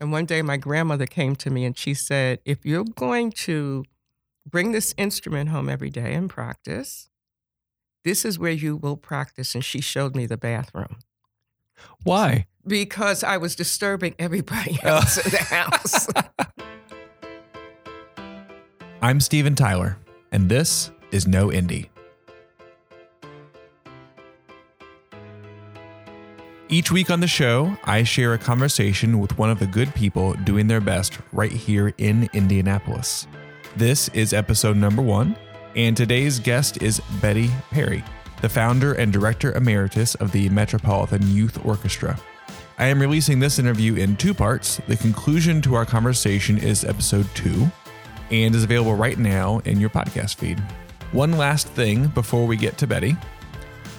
And one day my grandmother came to me and she said, If you're going to bring this instrument home every day and practice, this is where you will practice. And she showed me the bathroom Why? because I was disturbing everybody oh. else in the house. I'm Steven Tyler, and this is No Indie. Each week on the show, I share a conversation with one of the good people doing their best right here in Indianapolis. This is episode number one, and today's guest is Betty Perry, the founder and director emeritus of the Metropolitan Youth Orchestra. I am releasing this interview in two parts. The conclusion to our conversation is episode two, and is available right now in your podcast feed. One last thing before we get to Betty.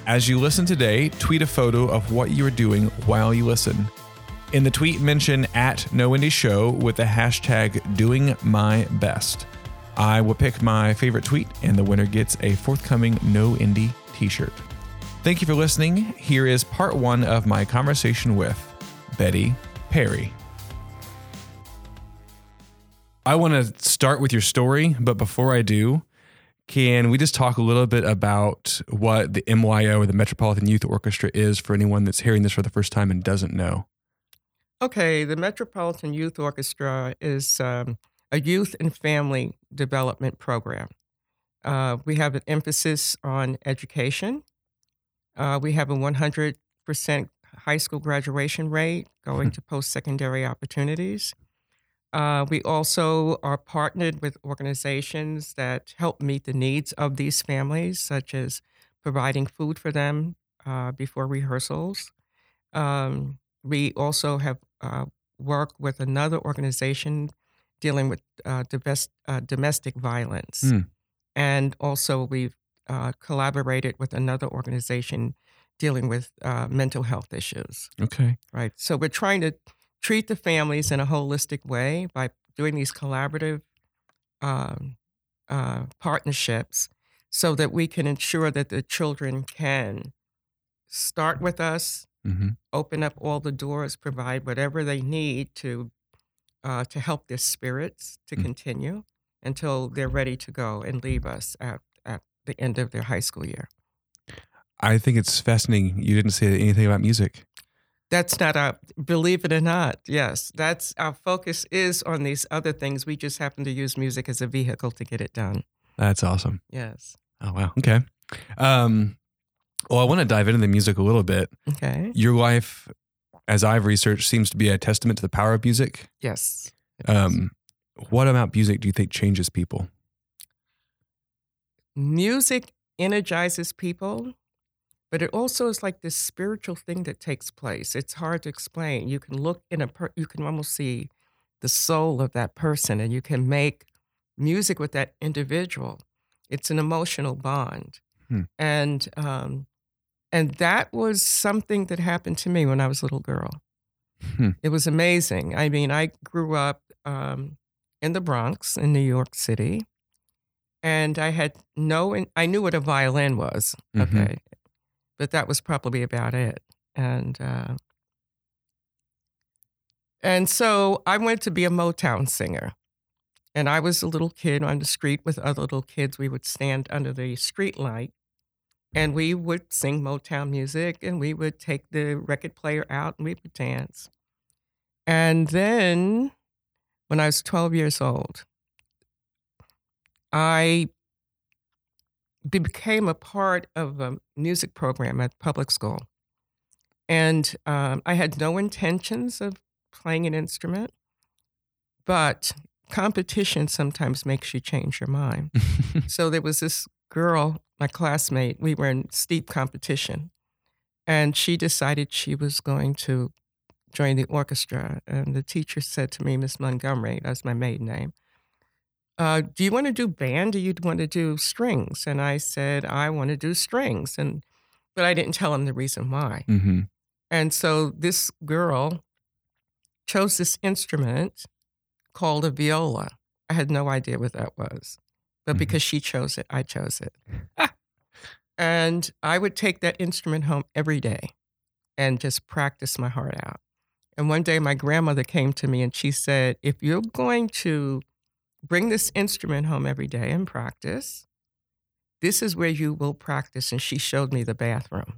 As you listen today, tweet a photo of what you are doing while you listen. In the tweet, mention at No Indie Show with the hashtag doing my best. I will pick my favorite tweet, and the winner gets a forthcoming No Indie t shirt. Thank you for listening. Here is part one of my conversation with Betty Perry. I want to start with your story, but before I do, can we just talk a little bit about what the MYO or the Metropolitan Youth Orchestra is for anyone that's hearing this for the first time and doesn't know? okay, the Metropolitan Youth Orchestra is um, a youth and family development program. Uh, we have an emphasis on education. Uh, we have a 100% high school graduation rate going to post secondary opportunities. Uh, we also are partnered with organizations that help meet the needs of these families, such as providing food for them uh, before rehearsals. Um, we also have uh, worked with another organization dealing with uh, domestic, uh, domestic violence. Hmm. And also, we've uh, collaborated with another organization dealing with uh, mental health issues Okay. right? So we're trying to treat the families in a holistic way by doing these collaborative um, uh, partnerships so that we can ensure that the children can start with us, hmm open up all the doors, provide whatever they need to uh, to help their spirits to Mm. continue until they're ready to go and leave us at, at the end of their high school year. I think it's fascinating. You didn't say anything about music. That's not our, believe it or not, yes, that's our focus is on these other things. We just happen to use music as a vehicle to get it done. That's awesome. Yes. Oh, wow. Okay. Um, well, I want to dive into the music a little bit. Okay. Your life, as I've researched, seems to be a testament to the power of music. Yes. Um, what about music do you think changes people? music energizes people, but it also is like this spiritual thing that takes place. It's hard to explain. You can look in a, per- you can almost see the soul of that person, and you can make music with that individual. It's an emotional bond, Hmm. and um, and that was something that happened to me when I was a little girl. Hmm. It was amazing. I mean, I grew up um, in the Bronx in New York City, and I had no. in- I knew what a violin was. Mhm. Okay, but that was probably about it. And uh, and so I went to be a Motown singer. And I was a little kid on the street with other little kids. We would stand under the street light and we would sing Motown music and we would take the record player out and we would dance. And then when I was 12 years old, I became a part of a music program at public school. And um, I had no intentions of playing an instrument, but competition sometimes makes you change your mind. so there was this girl, my classmate, we were in steep competition, and she decided she was going to join the orchestra. And the teacher said to me, Miss Montgomery, that's my maiden name, uh, do you want to do band? Do you want to do strings? And I said, I want to do strings. And but I didn't tell him the reason why. hmm And so this girl chose this instrument called a viola. I had no idea what that was. But Mhm. because she chose it, I chose it. and I would take that instrument home every day and just practice my heart out. And one day my grandmother came to me and she said, If you're going to bring this instrument home every day and practice, this is where you will practice. And she showed me the bathroom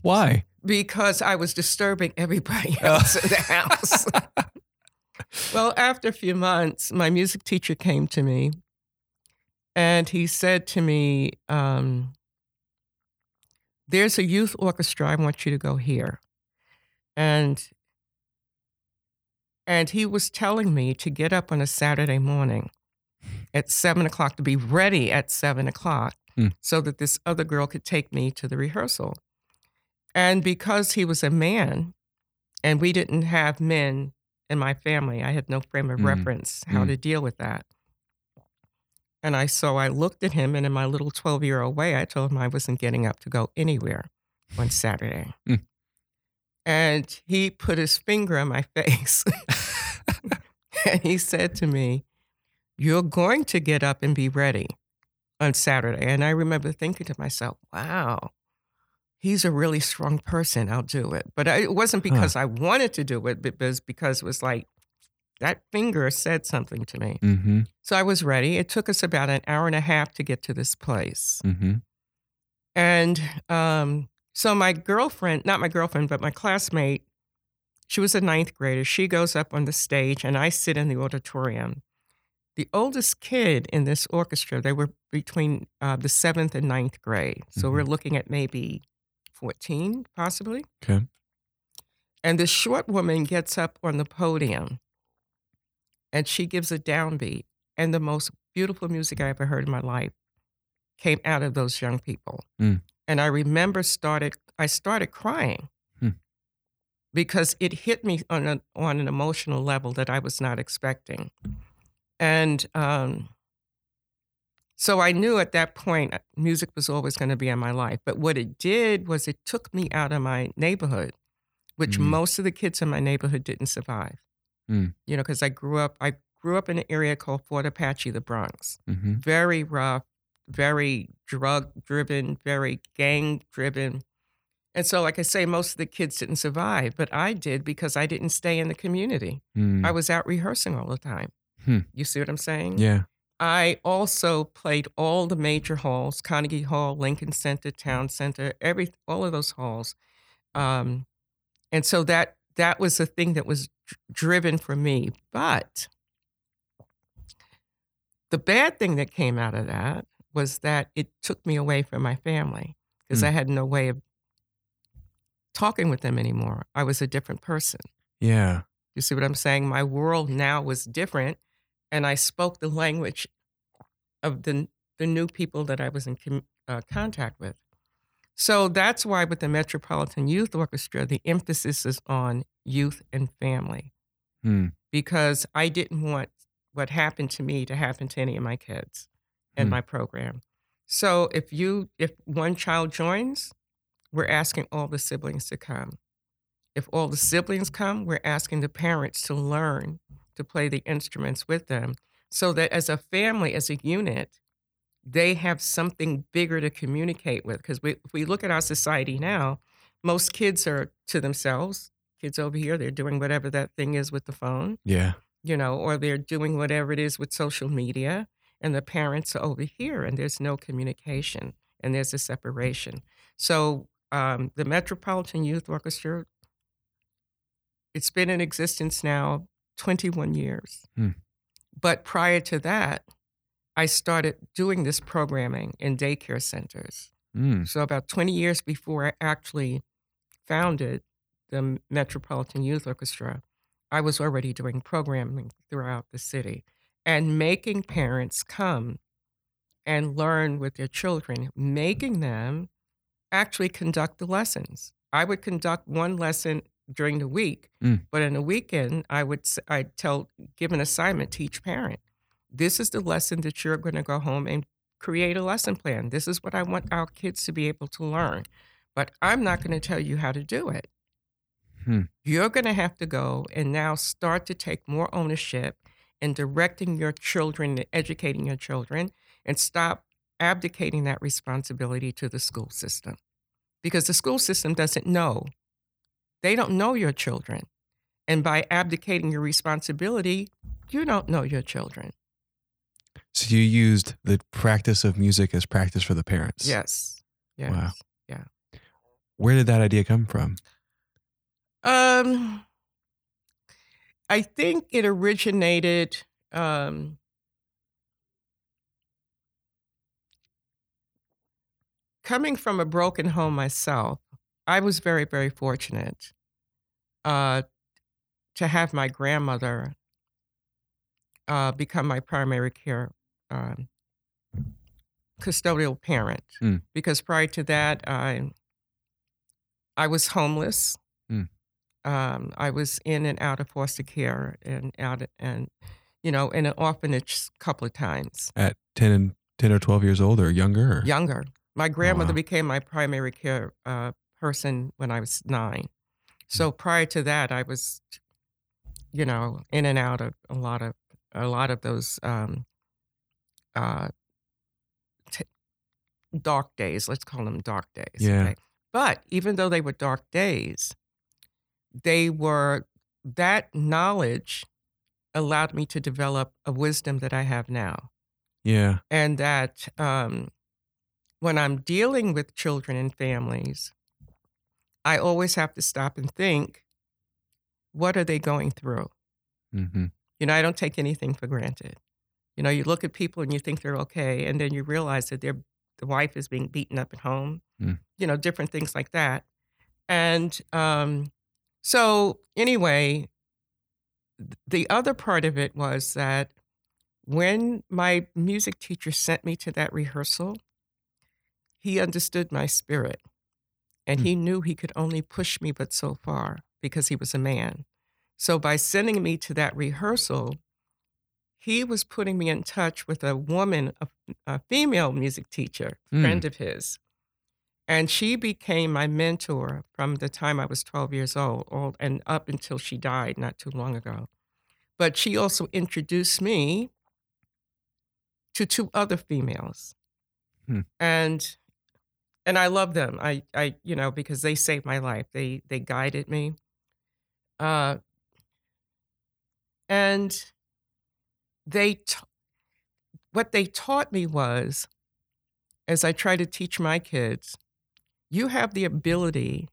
Why? because I was disturbing everybody else in the house. well, after a few months, my music teacher came to me and he said to me, um, There's a youth orchestra. I want you to go here. And and he was telling me to get up on a Saturday morning at seven o'clock to be ready at seven o'clock Hmm. so that this other girl could take me to the rehearsal. And because he was a man and we didn't have men in my family, I had no frame of Mm. reference how Mm. to deal with that. And I so I looked at him and in my little 12 year old way, I told him I wasn't getting up to go anywhere on Saturday. And he put his finger on my face and he said to me, You're going to get up and be ready on Saturday. And I remember thinking to myself, Wow, he's a really strong person. I'll do it. But I, it wasn't Huh. because I wanted to do it, but it was because it was like that finger said something to me. Mm-hmm. So I was ready. It took us about an hour and a half to get to this place. Mm-hmm. And um, so my girlfriend, not my girlfriend, but my classmate, she was a ninth grader. She goes up on the stage and I sit in the auditorium. The oldest kid in this orchestra, they were between uh, the seventh and ninth grade. So we're looking at maybe 14, possibly. Okay. And this short woman gets up on the podium and she gives a downbeat. And the most beautiful music I ever heard in my life came out of those young people. Mm. And I remember started I started crying Hmm. because it hit me on a, on an emotional level that I was not expecting. And um, so I knew at that point uh, music was always going to be in my life. But what it did was it took me out of my neighborhood, which Mhm. most of the kids in my neighborhood didn't survive. Mm. You know, because I grew up I grew up in an area called Fort Apache, the Bronx. Mm-hmm. Very rough, very drug driven, very gang driven. And so, like I say, most of the kids didn't survive, but I did because I didn't stay in the community. Mm. I was out rehearsing all the time. Hmm. You see what I'm saying? yeah. I also played all the major halls: Carnegie Hall, Lincoln Center, Town Center, every all of those halls. Um, and so that that was the thing that was dr- driven for me. But the bad thing that came out of that was that it took me away from my family because Mm. I had no way of talking with them anymore. I was a different person. Yeah. You see what I'm saying? My world now was different, and I spoke the language of the the new people that I was in com- uh, contact with. So that's why with the Metropolitan Youth Orchestra, the emphasis is on youth and family Hmm. because I didn't want what happened to me to happen to any of my kids in Hmm. my program. So if you if one child joins, we're asking all the siblings to come. If all the siblings come, we're asking the parents to learn to play the instruments with them so that as a family, as a unit, they have something bigger to communicate with. Because we, if we look at our society now, most kids are to themselves. Kids over here, they're doing whatever that thing is with the phone, Yeah. you know, or they're doing whatever it is with social media. And the parents are over here, and there's no communication, and there's a separation. So um, the Metropolitan Youth Orchestra, it's been in existence now 21 years. Hmm. But prior to that, I started doing this programming in daycare centers. Mm. So about 20 years before I actually founded the Metropolitan Youth Orchestra, I was already doing programming throughout the city and making parents come and learn with their children, making them actually conduct the lessons. I would conduct one lesson during the week, Mm. but in the weekend, I would I'd tell give an assignment to each parent. This is the lesson that you're going to go home and create a lesson plan. This is what I want our kids to be able to learn, but I'm not going to tell you how to do it. Hmm. You're going to have to go and now start to take more ownership in directing your children, and educating your children, and stop abdicating that responsibility to the school system. Because the school system doesn't know. They don't know your children. And by abdicating your responsibility, you don't know your children. So you used the practice of music as practice for the parents. Yes. Yes. Wow. Yeah. Where did that idea come from? Um, I think it originated um, coming from a broken home myself. I was very, very fortunate uh, to have my grandmother uh, become my primary care um, custodial parent. Mm. Because prior to that, I I was homeless. Um, I was in and out of foster care and out and you know in an orphanage a couple of times. At 10 and 10 or 12 years old or younger? Or? Younger. My grandmother wow. became my primary care uh, person when I was nine. So prior to that, I was, you know, in and out of a lot of a lot of those um, uh, t- dark days. Let's call them dark days. Yeah. But even though they were dark days, they were that knowledge allowed me to develop a wisdom that I have now, Yeah. and that um, when I'm dealing with children and families, I always have to stop and think, what are they going through? hmm You know, I don't take anything for granted. You know, you look at people and you think they're okay, and then you realize that their the wife is being beaten up at home. Mm. You know, different things like that. And um, so, anyway, the other part of it was that when my music teacher sent me to that rehearsal, he understood my spirit, and Hmm. he knew he could only push me but so far because he was a man. So by sending me to that rehearsal, he was putting me in touch with a woman, a, a female music teacher, Mm. friend of his. And she became my mentor from the time I was 12 years old all, and up until she died not too long ago. But she also introduced me to two other females. Hmm. And and I love them. I I you know because they saved my life. They they guided me. Uh and they ta- what they taught me was as I try to teach my kids, you have the ability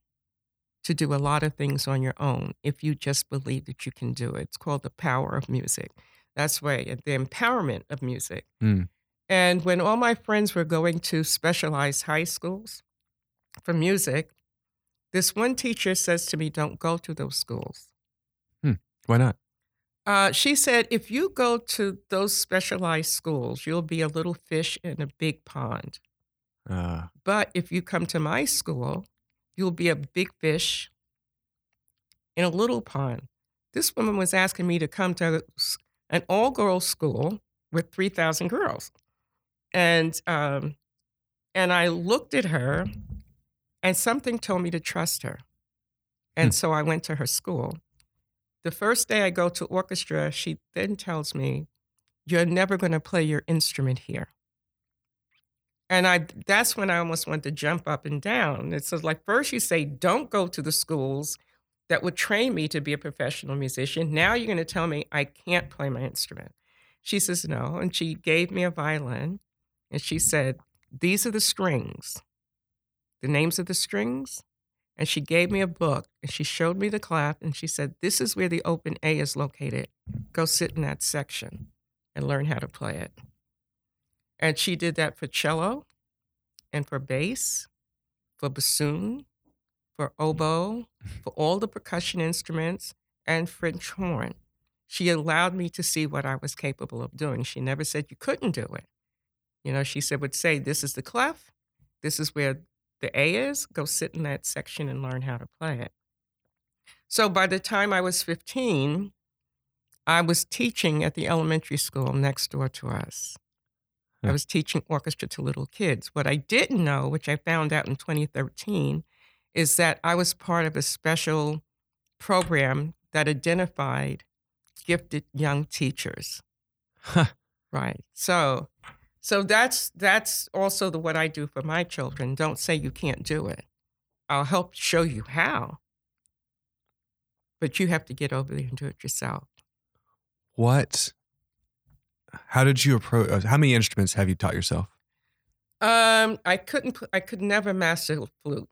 to do a lot of things on your own if you just believe that you can do it. It's called the power of music. That's why the empowerment of music. Mm. And when all my friends were going to specialized high schools for music, this one teacher says to me, Don't go to those schools. Why not? Uh, she said, If you go to those specialized schools, you'll be a little fish in a big pond. Uh, But if you come to my school, you'll be a big fish in a little pond. This woman was asking me to come to an all girls school with 3,000 girls. And, um, and I looked at her, and something told me to trust her. And Hmm. so I went to her school. The first day I go to orchestra, she then tells me, You're never going to play your instrument here. And I that's when I almost wanted to jump up and down. It's so like first you say, don't go to the schools that would train me to be a professional musician. Now you're going to tell me I can't play my instrument. She says, no. And she gave me a violin and she said, These are the strings, the names of the strings. And she gave me a book and she showed me the clef and she said, This is where the open A is located. Go sit in that section and learn how to play it. And she did that for cello and for bass, for bassoon, for mm. oboe, for all the percussion instruments, and French horn. She allowed me to see what I was capable of doing. She never said you couldn't do it. You know, she said, would say, this is the clef, this is where the A is, go sit in that section and learn how to play it. So by the time I was 15, I was teaching at the elementary school next door to us. I was teaching orchestra to little kids. What I didn't know, which I found out in 2013, is that I was part of a special program that identified gifted young teachers. Huh. Right. So so that's that's also the what I do for my children. Don't say you can't do it. I'll help show you how. but you have to get over there and do it yourself. What? How did you approach? uh, How many instruments have you taught yourself? Um, I couldn't. I could never master the flute,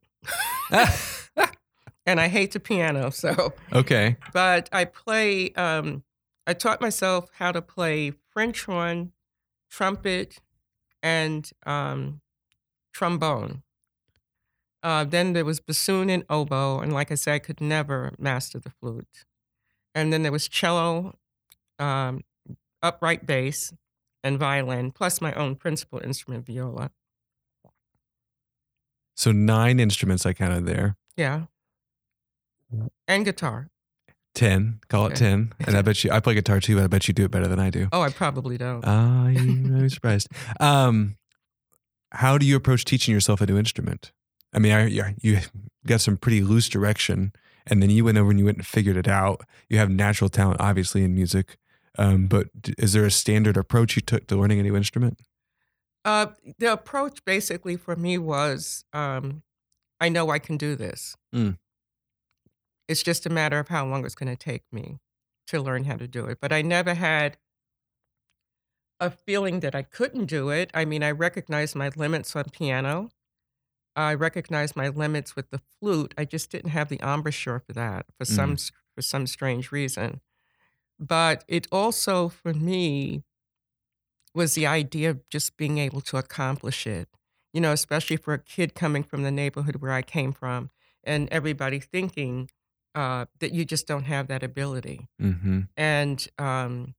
and I hate the piano. So, okay. but I play. Um, I taught myself how to play French horn, trumpet, and um, trombone. Uh, then there was bassoon and oboe, and like I said, I could never master the flute. And then there was cello, um, upright bass, and violin, plus my own principal instrument, viola. So nine instruments I counted there. Yeah. And guitar. 10, call it 10. And I bet you, I play guitar too, but I bet you do it better than I do. Oh, I probably don't. Ah, you might be surprised. Um, how do you approach teaching yourself a new instrument? I mean, I, yeah, you got some pretty loose direction, and then you went over and you went and figured it out. You have natural talent, obviously, in music. Um, but is there a standard approach you took to learning a new instrument? Uh, the approach basically for me was um, I know I can do this. Mm. It's just a matter of how long it's going to take me to learn how to do it. But I never had a feeling that I couldn't do it. I mean, I recognized my limits on piano. I recognized my limits with the flute. I just didn't have the embouchure for that for some for some strange reason. But it also for me was the idea of just being able to accomplish it. You know, especially for a kid coming from the neighborhood where I came from, and everybody thinking uh, that you just don't have that ability. Mm-hmm. And um,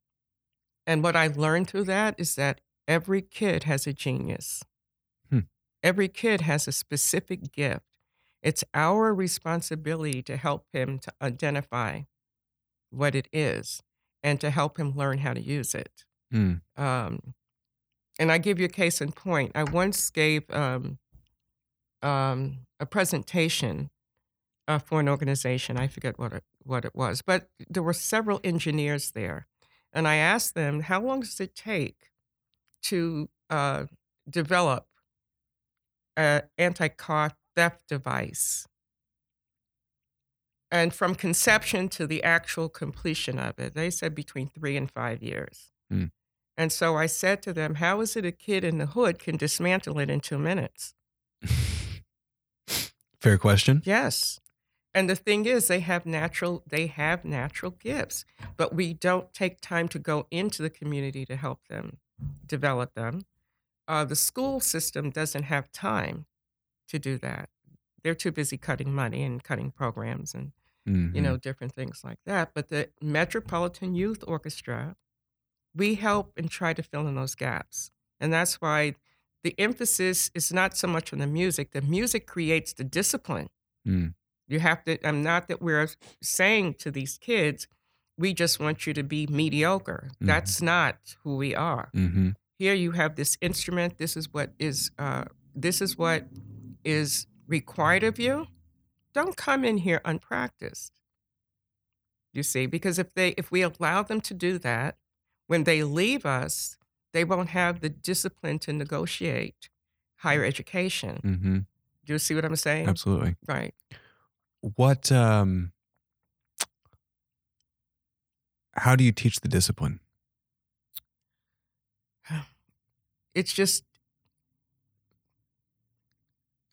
and what I learned through that is that every kid has a genius. Hmm. Every kid has a specific gift. It's our responsibility to help him to identify what it is and to help him learn how to use it. Mm. Um, and I give you a case in point. I once gave um, um, a presentation uh, for an organization. I forget what it, what it was, but there were several engineers there, and I asked them, "How long does it take to uh, develop an anti-car theft device?" And from conception to the actual completion of it, they said between three and five years. Hmm. And so I said to them, How is it a kid in the hood can dismantle it in two minutes? Fair question. Yes. And the thing is, they have natural they have natural gifts, but we don't take time to go into the community to help them develop them. Uh, the school system doesn't have time to do that. They're too busy cutting money and cutting programs and you Mhm. know, different things like that. But the Metropolitan Youth Orchestra, we help and try to fill in those gaps. And that's why the emphasis is not so much on the music. The music creates the discipline. Mm. You have to, I'm not that we're saying to these kids, we just want you to be mediocre. Mhm. That's not who we are. Mm-hmm. Here you have this instrument. This is what is, uh, this is what is required of you don't come in here unpracticed. You see, because if they if we allow them to do that, when they leave us, they won't have the discipline to negotiate higher education. Mm-hmm. Do you see what I'm saying? Absolutely. Right. What? Um, how do you teach the discipline? It's just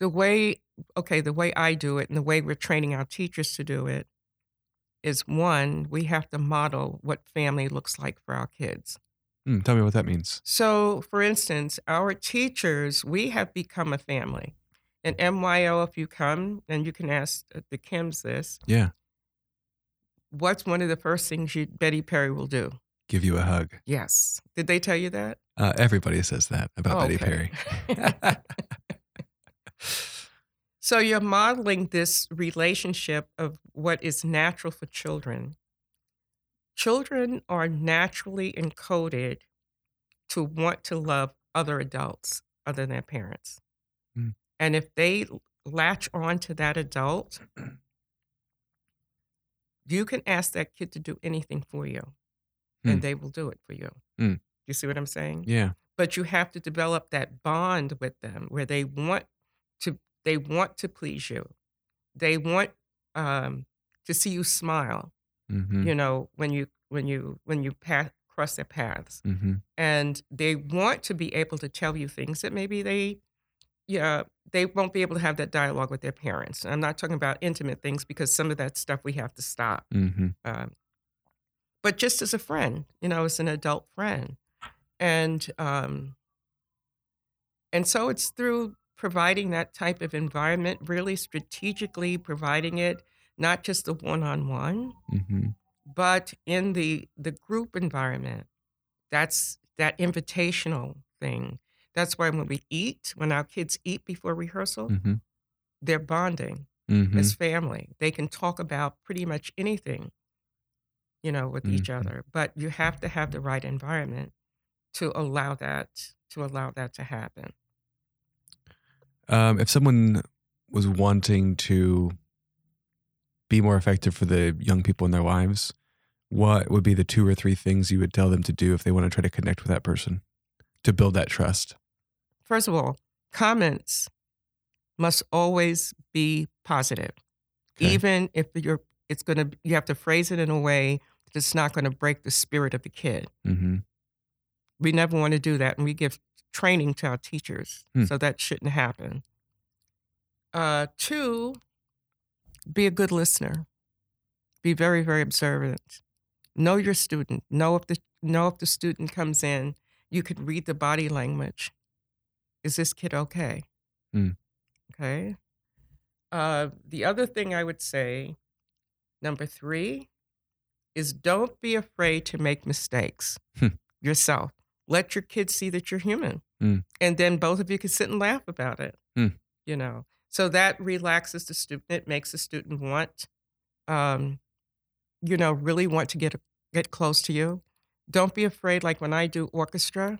the way okay, the way I do it and the way we're training our teachers to do it is one, we have to model what family looks like for our kids. Mm, tell me what that means. So, for instance, our teachers, we have become a family. And MYO, if you come, and you can ask uh, the Kims this, Yeah. what's one of the first things you, Betty Perry will do? Give you a hug. Yes. Did they tell you that? Uh, everybody says that about Betty Okay. Perry. So you're modeling this relationship of what is natural for children. Children are naturally encoded to want to love other adults other than their parents. Mm. And if they latch on to that adult, you can ask that kid to do anything for you, Hmm. and they will do it for you. Mm. You see what I'm saying? yeah. but you have to develop that bond with them where they want to they want to please you they want um, to see you smile. Mm-hmm. You know, when you when you when you pass cross their paths, Mm-hmm. and they want to be able to tell you things that maybe they, yeah, they won't be able to have that dialogue with their parents. I'm not talking about intimate things because some of that stuff we have to stop. Mm-hmm. Um, but just as a friend, you know, as an adult friend, and um, and so it's through providing that type of environment, really strategically providing it, not just the one-on-one, Mm-hmm. but in the the group environment. That's that invitational thing. That's why when we eat, when our kids eat before rehearsal, Mm-hmm. they're bonding Mm-hmm. as family. They can talk about pretty much anything, you know, with each Mhm. other. But you have to have the right environment to allow that to allow that to happen. Um, if someone was wanting to be more effective for the young people in their lives, what would be the two or three things you would tell them to do if they want to try to connect with that person to build that trust? First of all, comments must always be positive. Okay. Even if you're it's going to you have to phrase it in a way that's not going to break the spirit of the kid. Mm-hmm. We never want to do that and we give training to our teachers. Hmm. So that shouldn't happen. Uh two, be a good listener. Be very very observant. Know your student. Know if the know if the student comes in, you could read the body language. Is this kid okay? Hmm. Okay. Uh, the other thing I would say, number three, is don't be afraid to make mistakes Hmm. yourself. Let your kids see that you're human. Hmm. And then both of you can sit and laugh about it. Hmm. You know, so that relaxes the student. It makes the student want, um, you know, really want to get get close to you. Don't be afraid. Like when I do orchestra,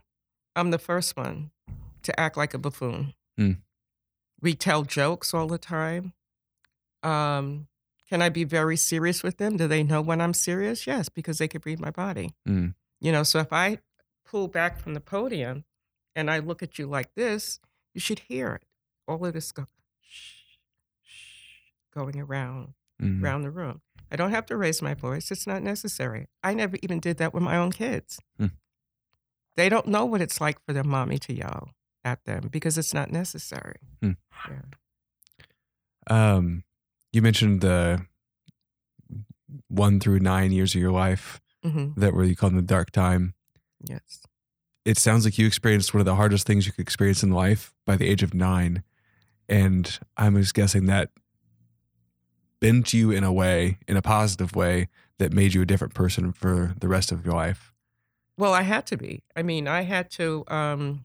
I'm the first one to act like a buffoon. Hmm. We tell jokes all the time. Um, can I be very serious with them? Do they know when I'm serious? Yes, because they could read my body. Mm. You know, so if I pull back from the podium and I look at you like this, you should hear it. All of this go, shh, shh, going around, Mm. around the room. I don't have to raise my voice. It's not necessary. I never even did that with my own kids. Hmm. They don't know what it's like for their mommy to yell at them because it's not necessary. Hmm. Yeah. Um, you mentioned the one through nine years of your life hmm that were you called the dark time. Yes. It sounds like you experienced one of the hardest things you could experience in life by the age of nine, and I'm just guessing that bent you in a way, in a positive way, that made you a different person for the rest of your life. Well, I had to be. I mean, I had to. Um,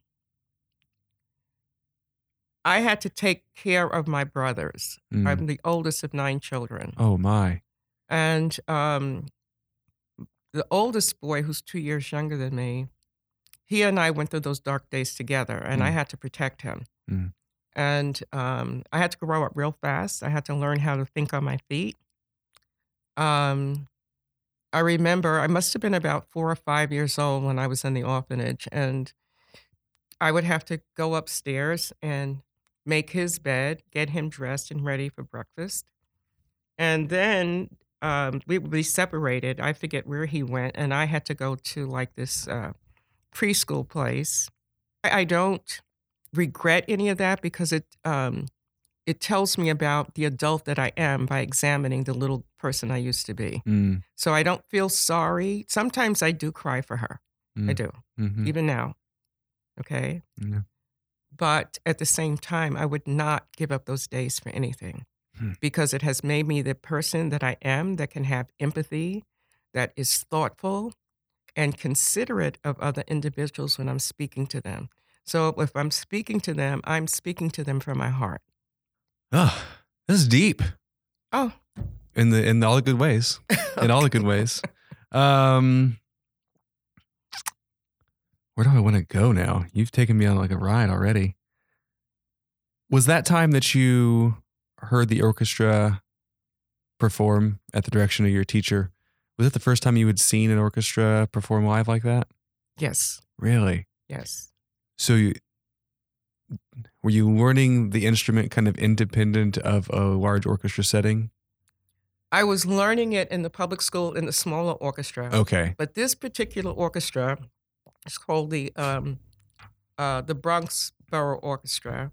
I had to take care of my brothers. Mm. I'm the oldest of nine children, oh my. and um, the oldest boy, who's two years younger than me, he and I went through those dark days together, and I Mm. had to protect him. Mm. And um, I had to grow up real fast. I had to learn how to think on my feet. Um, I remember I must have been about four or five years old when I was in the orphanage, and I would have to go upstairs and make his bed, get him dressed and ready for breakfast. And then um, we would be separated. I forget where he went, and I had to go to like this uh, preschool place. I, I don't regret any of that because it um, it tells me about the adult that I am by examining the little person I used to be. Mm. So I don't feel sorry. Sometimes I do cry for her. I Mm. do, Mhm. even now. Okay. Yeah. But at the same time, I would not give up those days for anything Hmm. because it has made me the person that I am that can have empathy, that is thoughtful and considerate of other individuals when I'm speaking to them. So if I'm speaking to them, I'm speaking to them from my heart. Oh, this is deep Oh, in the in all the good ways. In all the good ways. Um, where do I want to go now? You've taken me on like a ride already. Was that time that you heard the orchestra perform at the direction of your teacher? Was it the first time you had seen an orchestra perform live like that? yes, Really? yes. So you were you learning the instrument kind of independent of a large orchestra setting? I was learning it in the public school in the smaller orchestra. Okay. But this particular orchestra is called the um, uh, the Bronx Borough Orchestra.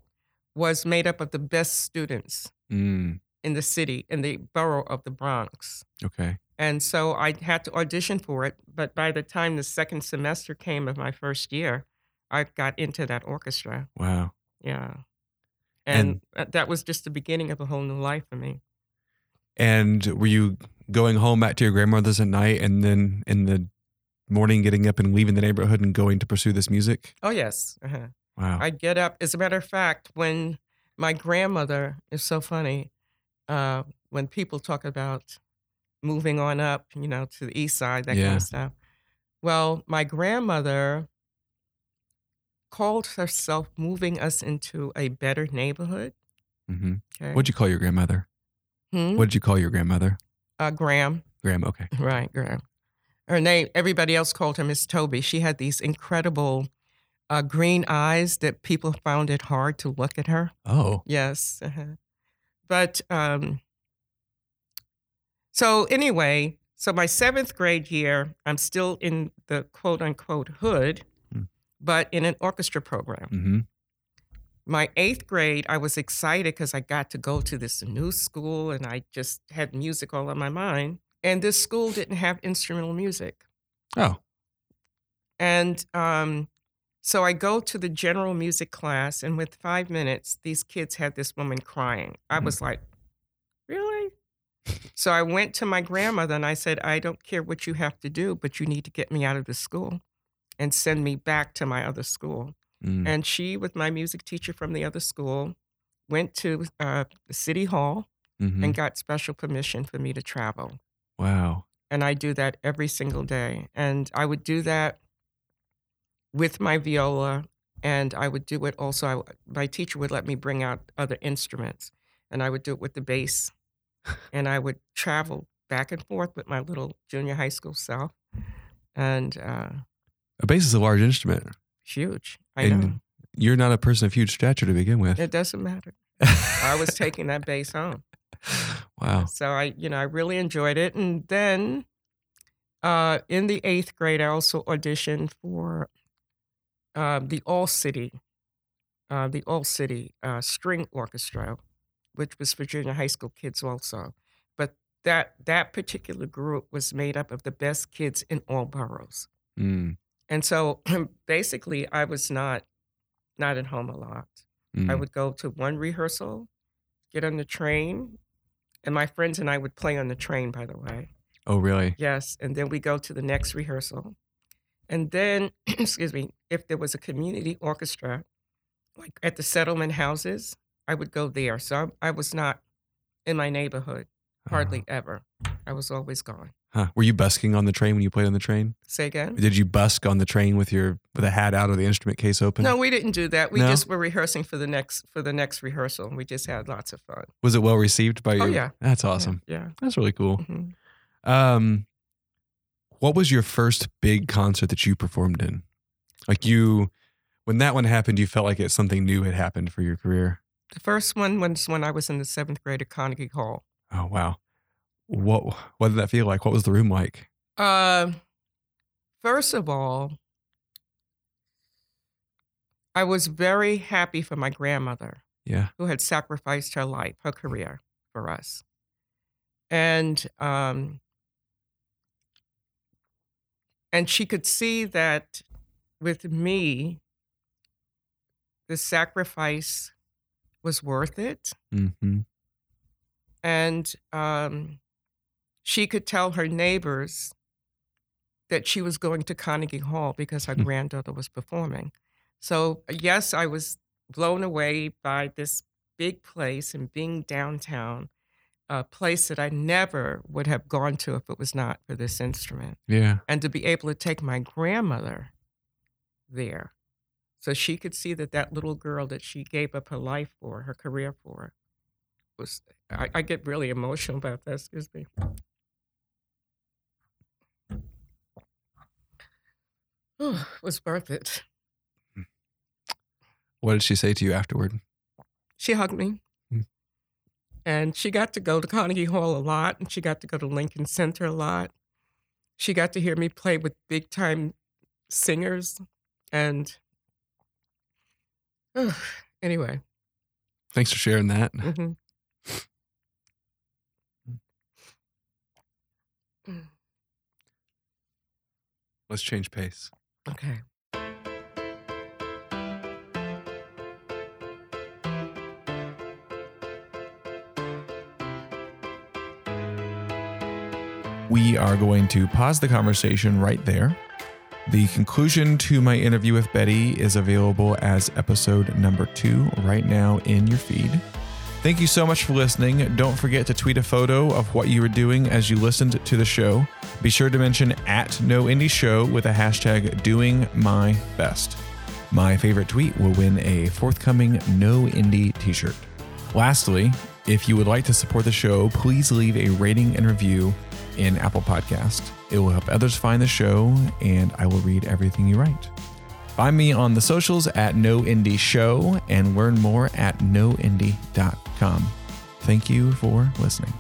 Was made up of the best students Mm, in the city in the borough of the Bronx, okay. and so I had to audition for it. But by the time the second semester came of my first year, I got into that orchestra. Wow. Yeah, And- and, uh, that was just the beginning of a whole new life for me. And were you going home back to your grandmother's at night and then in the morning getting up and leaving the neighborhood and going to pursue this music? Oh yes. Uh-huh. Wow. I get up. As a matter of fact, when my grandmother is so funny, uh, when people talk about moving on up, you know, to the east side, that kind of stuff. Well, my grandmother called herself moving us into a better neighborhood. hmm Okay. What'd you call your grandmother? Hmm? What'd you call your grandmother? Uh, Graham. Graham. Okay. Right, Graham. Her name, everybody else called her Miss Toby. She had these incredible uh, green eyes that people found it hard to look at her. Oh. Yes. uh-huh. But um, so anyway, so my seventh grade year, I'm still in the quote unquote hood, Hmm. but in an orchestra program. hmm My eighth grade, I was excited because I got to go to this new school and I just had music all on my mind. And this school didn't have instrumental music. Oh. And um, so I go to the general music class, and with five minutes, these kids had this woman crying. I Mhm. was like, really? so I went to my grandmother and I said, I don't care what you have to do, but you need to get me out of the school and send me back to my other school. Mm. And she, with my music teacher from the other school, went to uh, the city hall Mhm. and got special permission for me to travel Wow. and I do that every single day. And I would do that with my viola, and I would do it also. I, my teacher would let me bring out other instruments, and I would do it with the bass, and I would travel back and forth with my little junior high school self, and uh, A bass is a large instrument. huge. I And- know You're not a person of huge stature to begin with. it doesn't matter. I was taking that bass home. wow. So I, you know, I really enjoyed it. And then uh, in the eighth grade, I also auditioned for uh, the All City, uh, the All City uh, String Orchestra, which was Virginia high school kids also. But that that particular group was made up of the best kids in all boroughs. Mm. And so basically, I was not not at home a lot. Mm. I would go to one rehearsal, get on the train, and my friends and I would play on the train, by the way. oh, really? Yes. And then we go to the next rehearsal. And then, excuse me, if there was a community orchestra, like at the settlement houses, I would go there. So I, I was not in my neighborhood hardly ever. I was always gone. Huh. Were you busking on the train when you played on the train? Say again? Did you busk on the train with your with a hat out or the instrument case open? No, we didn't do that. We No? just were rehearsing for the next for the next rehearsal. We just had lots of fun. Was it well received by you? Oh, yeah. That's awesome. Yeah. That's really cool. Mhm. Um, what was your first big concert that you performed in? Like you, when that one happened, you felt like it something new had happened for your career. The first one was when I was in the seventh grade at Carnegie Hall. Oh wow, what what did that feel like? What was the room like? Uh, first of all, I was very happy for my grandmother Yeah. who had sacrificed her life, her career for us. And um, and she could see that with me, the sacrifice was worth it. Mm-hmm. and um, she could tell her neighbors that she was going to Carnegie Hall because her Hmm. granddaughter was performing. So yes, I was blown away by this big place and being downtown, a place that I never would have gone to if it was not for this instrument, Yeah. and to be able to take my grandmother there, so she could see that that little girl that she gave up her life for, her career for, was I, I get really emotional about that. Excuse me. Oh, It was worth it. What did she say to you afterward? She hugged me. And she got to go to Carnegie Hall a lot, and she got to go to Lincoln Center a lot. She got to hear me play with big time singers. And uh, anyway. Thanks for sharing that. Mm-hmm. Let's change pace. Okay. We are going to pause the conversation right there. The conclusion to my interview with Betty is available as episode number two right now in your feed. Thank you so much for listening. Don't forget to tweet a photo of what you were doing as you listened to the show. Be sure to mention at No Indie Show with a hashtag doing my best. My favorite tweet will win a forthcoming No Indie t shirt. Lastly, if you would like to support the show, please leave a rating and review in Apple Podcast. It will help others find the show, and I will read everything you write. Find me on the socials at No Indie Show and learn more at noindie.com. Thank you for listening.